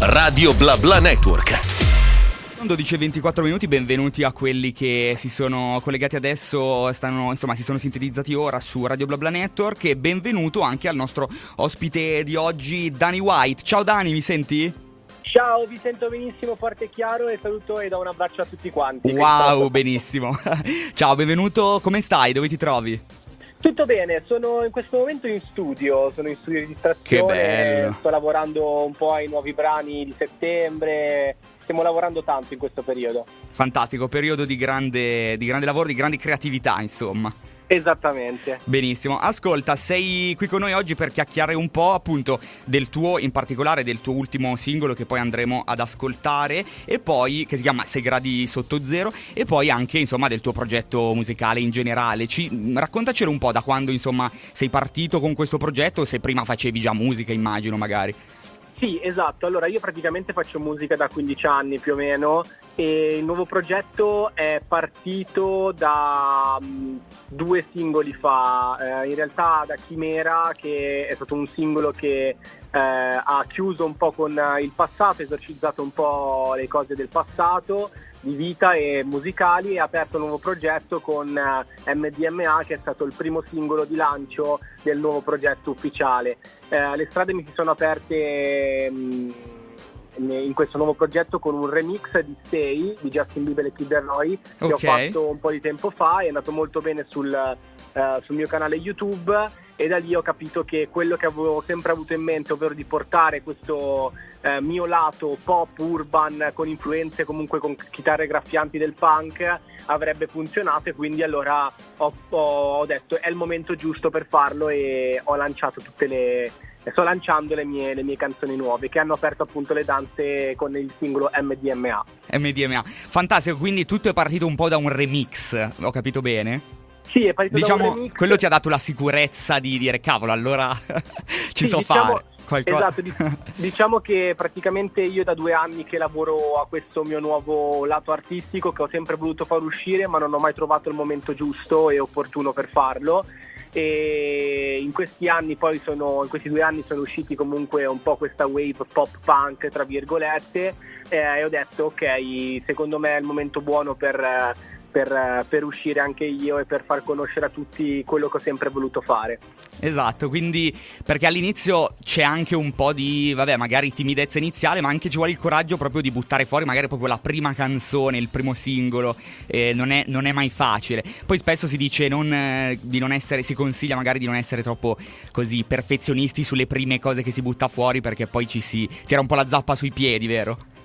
Radio Bla Bla Network. Sono 12 e 24 minuti, benvenuti a quelli che si sono collegati adesso, stanno, insomma si sono sintetizzati ora su Radio BlaBla Network e benvenuto anche al nostro ospite di oggi, Dani White. Ciao Dani, mi senti? Ciao, vi sento benissimo, forte e chiaro e saluto e do un abbraccio a tutti quanti. Wow, benissimo. Ciao, benvenuto, come stai? Dove ti trovi? Tutto bene, sono in questo momento in studio, sono in studio di registrazione, sto lavorando un po' ai nuovi brani di settembre, stiamo lavorando tanto in questo periodo. Fantastico, periodo di grande, di grande lavoro, di grande creatività, insomma. Esattamente. Benissimo, ascolta, sei qui con noi oggi per chiacchierare un po' appunto del tuo, in particolare del tuo ultimo singolo che poi andremo ad ascoltare e poi, che si chiama 6 gradi sotto zero e poi anche insomma del tuo progetto musicale in generale. Ci, raccontacelo un po' da quando insomma sei partito con questo progetto se prima facevi già musica immagino magari. Sì, esatto. Allora, io praticamente faccio musica da 15 anni più o meno e il nuovo progetto è partito da mh, due singoli fa. Eh, in realtà da Chimera, che è stato un singolo che eh, ha chiuso un po' con il passato, esorcizzato un po' le cose del passato di vita e musicali e ha aperto un nuovo progetto con eh, MDMA che è stato il primo singolo di lancio del nuovo progetto ufficiale. Eh, le strade mi si sono aperte mh, in questo nuovo progetto con un remix di Stay di Justin Bieber e Kid Roy che Ok. ho fatto un po' di tempo fa, è andato molto bene sul, eh, sul mio canale YouTube e da lì ho capito che quello che avevo sempre avuto in mente, ovvero di portare questo eh, mio lato pop urban con influenze comunque con chitarre graffianti del punk avrebbe funzionato e quindi allora ho, ho detto è il momento giusto per farlo e ho lanciato tutte le sto lanciando le mie, le mie canzoni nuove che hanno aperto appunto le danze con il singolo MDMA. MDMA. Fantastico, quindi tutto è partito un po' da un remix, ho capito bene? Sì, è partito Diciamo, quello ti ha dato la sicurezza di dire cavolo, allora ci Sì, so diciamo- fare. Qualcosa. Esatto, di- diciamo che praticamente io da due anni che lavoro a questo mio nuovo lato artistico che ho sempre voluto far uscire ma non ho mai trovato il momento giusto e opportuno per farlo e in questi anni poi sono in questi due anni sono usciti comunque un po' questa wave pop punk tra virgolette eh, e ho detto ok secondo me è il momento buono per, eh, per, per uscire anche io e per far conoscere a tutti quello che ho sempre voluto fare Esatto, quindi perché all'inizio c'è anche un po' di, vabbè, magari timidezza iniziale, ma anche ci vuole il coraggio proprio di buttare fuori magari proprio la prima canzone, il primo singolo, eh, non, è, non è mai facile. Poi spesso si dice non, eh, di non essere, si consiglia magari di non essere troppo così perfezionisti sulle prime cose che si butta fuori perché poi ci si tira un po' la zappa sui piedi, vero?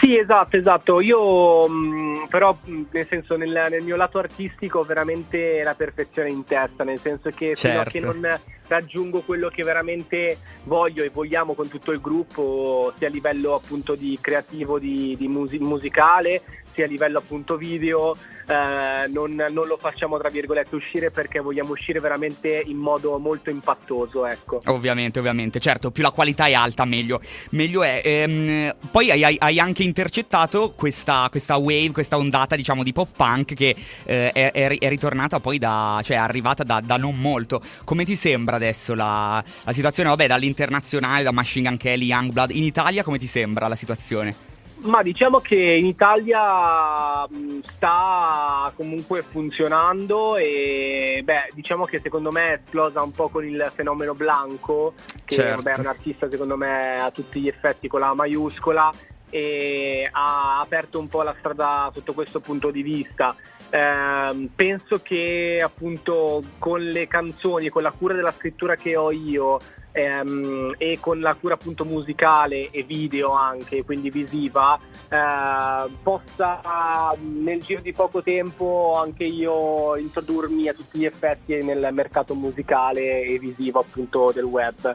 Sì, esatto, esatto. Io mh, però mh, nel senso nel, nel mio lato artistico ho veramente la perfezione in testa, nel senso che fino a che Certo. non raggiungo quello che veramente voglio e vogliamo con tutto il gruppo, sia a livello appunto di creativo, di, di musi- musicale, sia a livello appunto video, eh, non, non lo facciamo tra virgolette uscire perché vogliamo uscire veramente in modo molto impattoso, ecco. Ovviamente, ovviamente, certo, più la qualità è alta, meglio, meglio è. Ehm, poi hai, hai- anche intercettato questa, questa wave, questa ondata, diciamo, di pop punk che eh, è, è ritornata poi da. cioè è arrivata da, da non molto. Come ti sembra adesso la, la situazione? Vabbè, dall'internazionale, da Machine Gun Kelly, Youngblood. In Italia come ti sembra la situazione? Ma diciamo che in Italia mh, sta comunque funzionando e beh, diciamo che secondo me è esplosa un po' con il fenomeno Blanco, che Certo. vabbè, è un artista secondo me a tutti gli effetti con la maiuscola e ha aperto un po' la strada sotto questo punto di vista. Ehm, penso che appunto con le canzoni, con la cura della scrittura che ho io ehm, e con la cura appunto musicale e video anche, quindi visiva, eh, possa nel giro di poco tempo anche io introdurmi a tutti gli effetti nel mercato musicale e visivo appunto del web.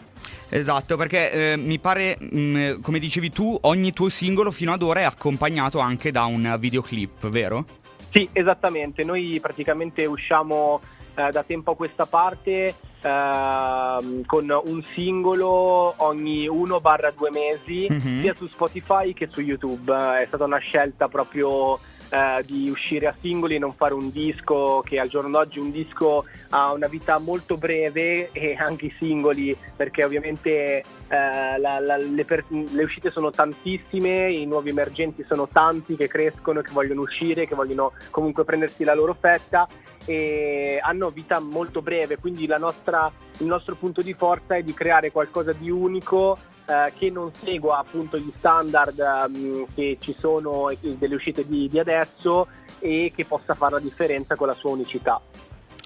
Esatto, perché eh, mi pare, mh, come dicevi tu, ogni tuo singolo fino ad ora è accompagnato anche da un videoclip, vero? Sì, esattamente. Noi praticamente usciamo eh, da tempo a questa parte ehm, con un singolo ogni 1-2 mesi, Mhm. sia su Spotify che su YouTube. È stata una scelta proprio eh, di uscire a singoli e non fare un disco che al giorno d'oggi un disco ha una vita molto breve e anche i singoli perché ovviamente eh, la, la, le, per, le, uscite sono tantissime, i nuovi emergenti sono tanti che crescono, che vogliono uscire, che vogliono comunque prendersi la loro fetta e hanno vita molto breve, quindi nostra, il nostro punto di forza è di creare qualcosa di unico eh, che non segua appunto gli standard um, che ci sono delle uscite di, di adesso e che possa fare la differenza con la sua unicità.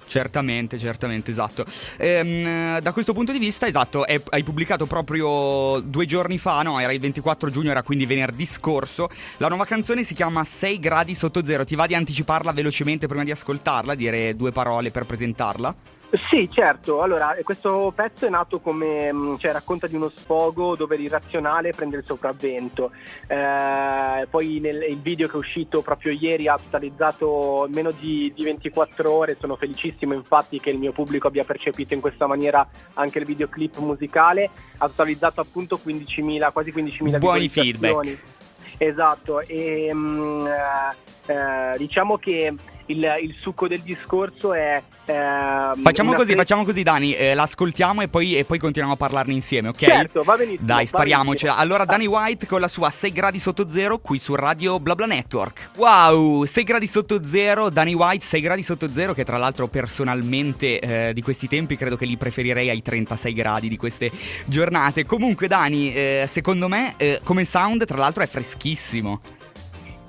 Certamente, certamente, esatto. Ehm, da questo punto di vista, esatto, è, hai pubblicato proprio due giorni fa, no, era il 24 giugno, era quindi venerdì scorso. La nuova canzone si chiama 6 gradi sotto zero. Ti va di anticiparla velocemente prima di ascoltarla, dire due parole per presentarla? Sì, certo. Allora, questo pezzo è nato come, mm, cioè, racconta di uno sfogo dove l'irrazionale prende il sopravvento. Eh, poi nel il video che è uscito proprio ieri ha totalizzato meno di, di, 24 ore. Sono felicissimo infatti che il mio pubblico abbia percepito in questa maniera anche il videoclip musicale. Ha totalizzato appunto 15.000, quasi 15.000 Buoni feedback. Esatto, e um, eh, diciamo che il, il, succo del discorso è Ehm, facciamo così, fe- facciamo così, Dani. Eh, l'ascoltiamo e poi, e poi, continuiamo a parlarne insieme, ok? Certo, va benissimo. Dai, spariamoci. Allora, Dani White con la sua 6 gradi sotto zero qui su Radio BlaBla Network. Wow, 6 gradi sotto zero, Dani White, 6 gradi sotto zero, che tra l'altro personalmente eh, di questi tempi credo che li preferirei ai 36 gradi di queste giornate. Comunque, Dani, eh, secondo me eh, come sound, tra l'altro, è freschissimo.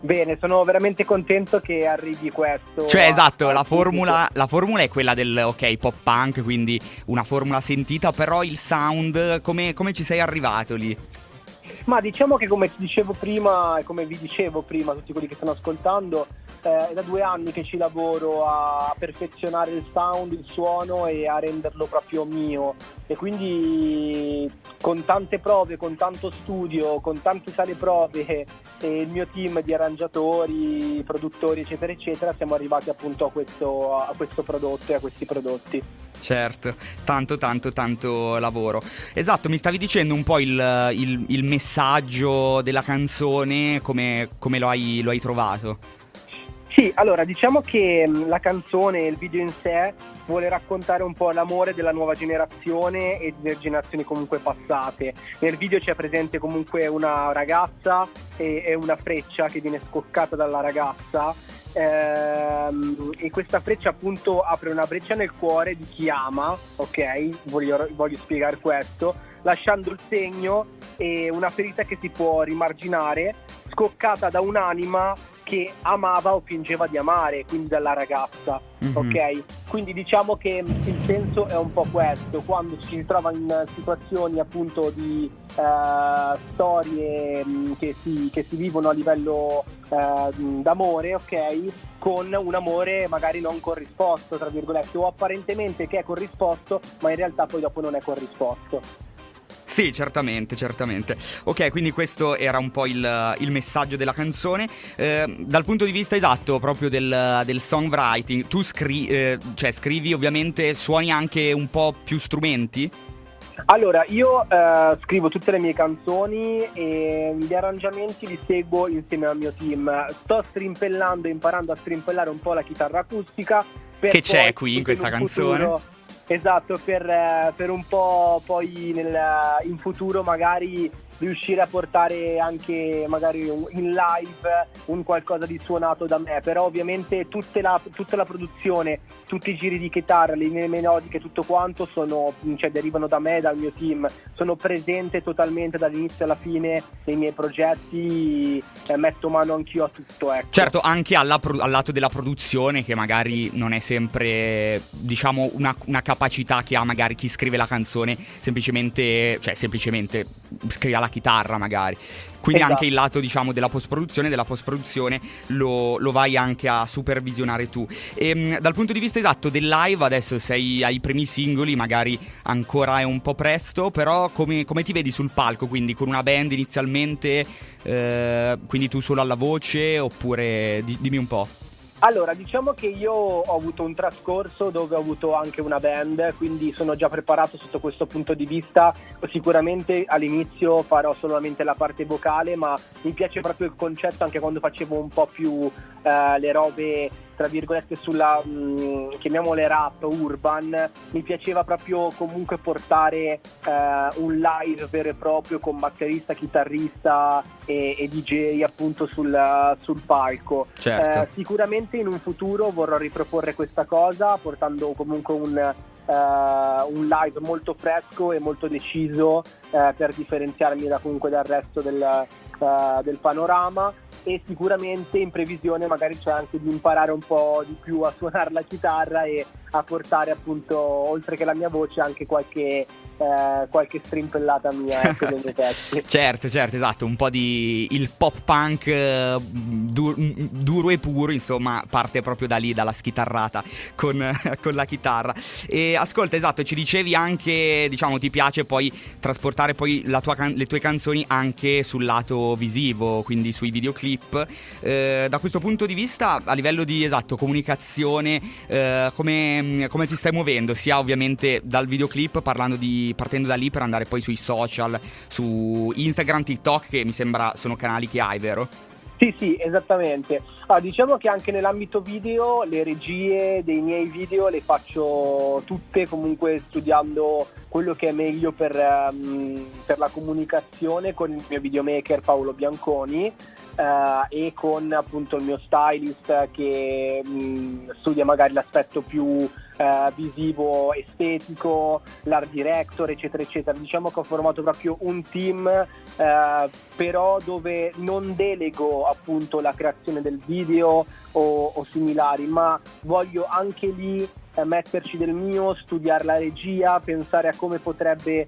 Bene, sono veramente contento che arrivi questo. Cioè, esatto, la formula, la formula, è quella del ok pop punk, quindi una formula sentita, però il sound, come, come ci sei arrivato lì? Ma diciamo che come ti dicevo prima e come vi dicevo prima, tutti quelli che stanno ascoltando, è da due anni che ci lavoro a perfezionare il sound, il suono e a renderlo proprio mio. E quindi con tante prove, con tanto studio, con tante sale prove e il mio team di arrangiatori, produttori, eccetera, eccetera, siamo arrivati appunto a questo, a questo prodotto e a questi prodotti. Certo, tanto tanto tanto lavoro. Esatto, mi stavi dicendo un po' il, il, il messaggio della canzone, come, come lo, hai, lo hai trovato? Sì, allora diciamo che mm, la canzone, il video in sé, vuole raccontare un po' l'amore della nuova generazione e delle generazioni comunque passate. Nel video c'è presente comunque una ragazza e, e una freccia che viene scoccata dalla ragazza ehm, e questa freccia appunto apre una breccia nel cuore di chi ama, ok? Voglio, voglio spiegare questo, lasciando il segno e una ferita che si può rimarginare, scoccata da un'anima che amava o fingeva di amare, quindi dalla ragazza, mm-hmm. ok? Quindi diciamo che il senso è un po' questo, quando ci si trova in situazioni appunto di uh, storie mm, che si, che si, vivono a livello uh, d'amore, ok? Con un amore magari non corrisposto, tra virgolette, o apparentemente che è corrisposto, ma in realtà poi dopo non è corrisposto. Sì, certamente, certamente. Ok, quindi questo era un po' il, il messaggio della canzone. Eh, dal punto di vista esatto, proprio del, del songwriting, tu scri- eh, cioè, scrivi ovviamente, suoni anche un po' più strumenti? Allora, io eh, scrivo tutte le mie canzoni e gli arrangiamenti li seguo insieme al mio team. Sto strimpellando, imparando a strimpellare un po' la chitarra acustica. che c'è qui in questa canzone? Futuro, Esatto, per, eh, per, un po' poi nel, in futuro magari riuscire a portare anche magari in live un qualcosa di suonato da me, però ovviamente la, tutta la produzione, tutti i giri di chitarra, le mie melodiche, tutto quanto sono, cioè, derivano da me, dal mio team, sono presente totalmente dall'inizio alla fine nei miei progetti, eh, metto mano anch'io a tutto. Ecco. Certo, anche alla, al lato della produzione che magari non è sempre, diciamo, una, una capacità che ha magari chi scrive la canzone, semplicemente, cioè semplicemente scrive la chitarra magari. Quindi esatto. anche il lato diciamo della post-produzione, della post-produzione lo, lo vai anche a supervisionare tu. E, ehm, dal punto di vista esatto del live, adesso sei ai primi singoli, magari ancora è un po' presto, però come, come ti vedi sul palco? Quindi con una band inizialmente, eh, quindi tu solo alla voce oppure di, dimmi un po'. Allora, diciamo che io ho avuto un trascorso dove ho avuto anche una band, quindi sono già preparato sotto questo punto di vista. Sicuramente all'inizio farò solamente la parte vocale, ma mi piace proprio il concetto anche quando facevo un po' più eh, le robe tra virgolette sulla mh, chiamiamole rap urban mi piaceva proprio comunque portare eh, un live vero e proprio con batterista, chitarrista e, e DJ appunto sul, sul palco certo. eh, sicuramente in un futuro vorrò riproporre questa cosa portando comunque un Uh, un live molto fresco e molto deciso uh, per differenziarmi da, comunque dal resto del, uh, del panorama e sicuramente in previsione magari c'è anche di imparare un po' di più a suonare la chitarra e a portare appunto oltre che la mia voce anche qualche eh, qualche strimpellata mia ecco, nei miei pezzi. certo, certo, esatto, un po' di il pop punk eh, du- duro e puro, insomma, parte proprio da lì, dalla schitarrata con, con, la chitarra. E ascolta, esatto, ci dicevi anche, diciamo, ti piace poi trasportare poi can- le tue canzoni anche sul lato visivo, quindi sui videoclip. Eh, da questo punto di vista, a livello di esatto, comunicazione, eh, come, come ti stai muovendo? Sia ovviamente dal videoclip di partendo da lì per andare poi sui social, su Instagram, TikTok, che mi sembra sono canali che hai, vero? Sì, sì, esattamente. Ah, diciamo che anche nell'ambito video le regie dei miei video le faccio tutte comunque studiando quello che è meglio per, um, per la comunicazione con il mio videomaker Paolo Bianconi uh, e con appunto il mio stylist che um, studia magari l'aspetto più eh, visivo, estetico, l'art director, eccetera, eccetera. Diciamo che ho formato proprio un team, eh, però dove non delego appunto la creazione del video o, o similari, ma voglio anche lì eh, metterci del mio, studiare la regia, pensare a come potrebbe eh,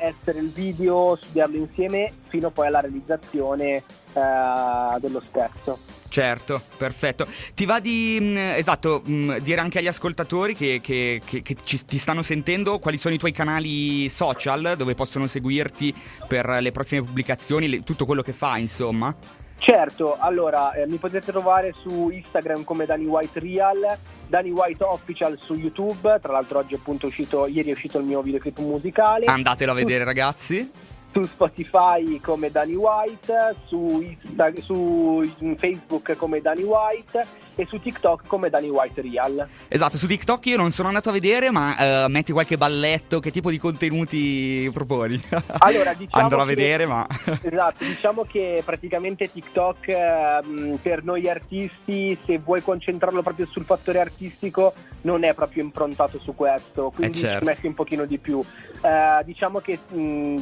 essere il video, studiarlo insieme fino poi alla realizzazione eh, dello stesso. Certo, perfetto. Ti va di, mh, esatto, mh, dire anche agli ascoltatori che, che, che, che ci, ti stanno sentendo quali sono i tuoi canali social dove possono seguirti per le prossime pubblicazioni, le, tutto quello che fai, insomma? Certo, allora eh, mi potete trovare su Instagram come Danny White Real, Danny White Official su YouTube, tra l'altro oggi appunto è uscito, ieri è uscito il mio videoclip musicale. Andatelo a vedere ragazzi su Spotify come Danny White, su, Insta- su Facebook come Danny White e su TikTok come Danny White Real. Esatto, su TikTok io non sono andato a vedere, ma uh, metti qualche balletto, che tipo di contenuti proponi? Allora, diciamo Andrò che, a vedere, ma... esatto, diciamo che praticamente TikTok uh, per noi artisti, se vuoi concentrarlo proprio sul fattore artistico, non è proprio improntato su questo, quindi eh certo. ci metti un pochino di più. Uh, diciamo che... Mh,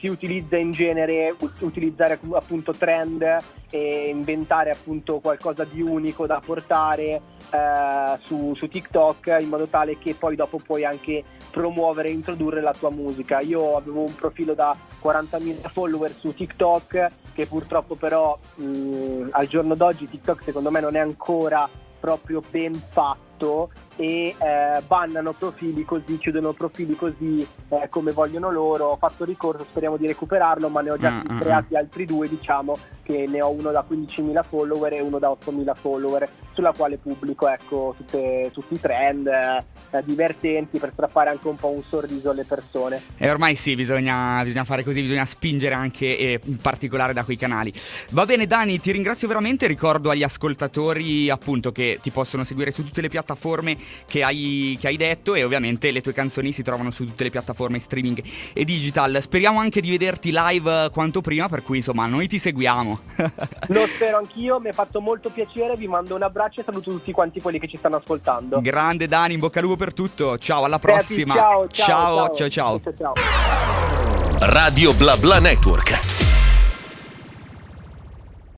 si utilizza in genere utilizzare appunto trend e inventare appunto qualcosa di unico da portare eh, su, su, TikTok in modo tale che poi dopo puoi anche promuovere e introdurre la tua musica. Io avevo un profilo da 40.000 follower su TikTok che purtroppo però mh, al giorno d'oggi TikTok secondo me non è ancora proprio ben fatto e eh, bannano profili così, chiudono profili così eh, come vogliono loro. Ho fatto ricorso, speriamo di recuperarlo, ma ne ho già mm, creati mm. altri due, diciamo, che ne ho uno da 15.000 follower e uno da 8.000 follower, sulla quale pubblico ecco, tutte, tutti i trend divertenti per strappare anche un po' un sorriso alle persone. E ormai sì, bisogna, bisogna fare così, bisogna spingere anche e in particolare da quei canali. Va bene Dani, ti ringrazio veramente, ricordo agli ascoltatori appunto che ti possono seguire su tutte le piattaforme che hai, che hai detto e ovviamente le tue canzoni si trovano su tutte le piattaforme streaming e digital. Speriamo anche di vederti live quanto prima, per cui insomma noi ti seguiamo. Lo spero anch'io, mi ha fatto molto piacere, vi mando un abbraccio e saluto tutti quanti quelli che ci stanno ascoltando. Grande Dani, in bocca al lupo per tutto, ciao, alla prossima. Ciao, ciao, ciao, ciao. ciao. ciao. Radio Bla Bla Network